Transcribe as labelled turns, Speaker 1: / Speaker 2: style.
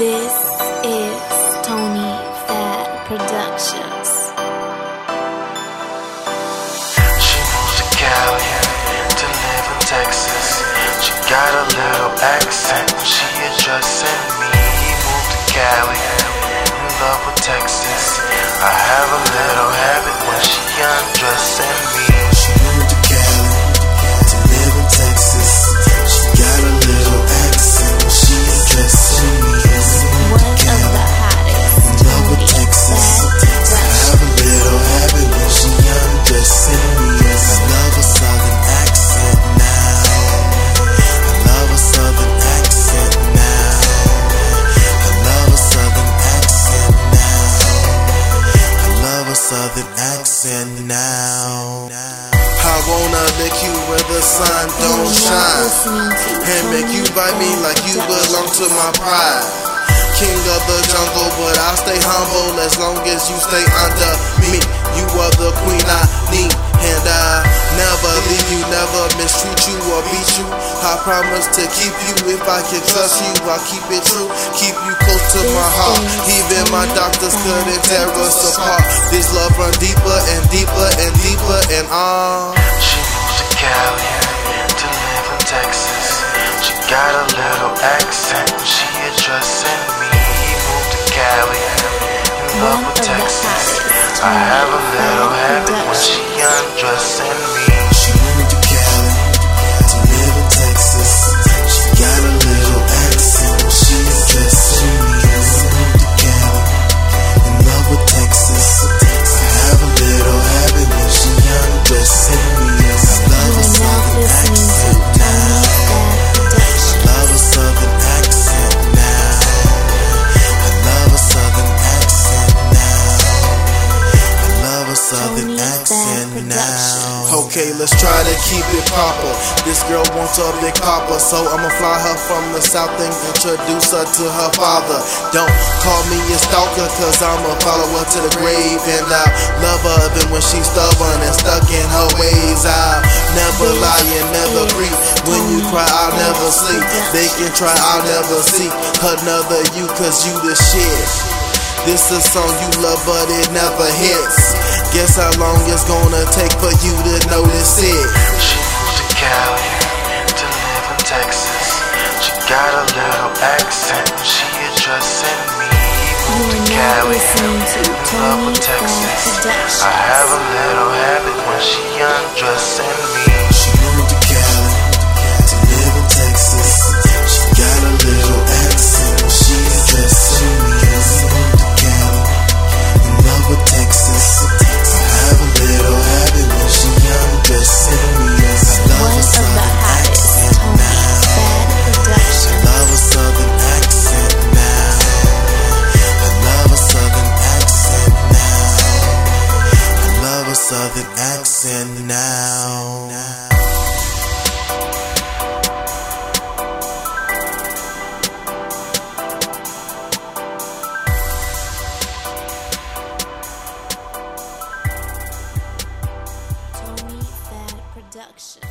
Speaker 1: This is Tony Fat Productions. She moved to Cali
Speaker 2: to live in Texas. She got a little accent. She addressing me.
Speaker 3: He moved to Cali
Speaker 2: in love with Texas. I accent now. I wanna lick you where the sun don't shine. And make you bite me like you belong to my pride. King of the jungle, but I'll stay humble as long as you stay under me. You are the queen I need, and I never leave you, never mistreat you or beat you. I promise to keep you if I can trust you. I'll keep it true, keep you close to my heart. Even my doctors couldn't tear us apart. This love run deeper and deeper and deeper and on.
Speaker 1: She moved to Cali to live in Texas. She got a little accent she addressing me.
Speaker 2: He Moved to Cali, in love with Texas. I have a Okay, let's try to keep it proper. This girl wants a big papa, so I'ma fly her from the south and introduce her to her father. Don't call me a stalker, cause I'ma follow her to the grave. And I love her even when she's stubborn and stuck in her ways. I'll never lie and never creep. When you cry, I'll never sleep. They can try, I'll never seek another you, cause you the shit. This a song you love, but it never hits. Guess how long it's gonna take notice it.
Speaker 1: She moved to Cali to live in Texas. She got a little accent she addressing me. Moved to Cali, in love with Texas. I have a little habit when she undressing me.
Speaker 2: southern accent now. Tony Fan Production.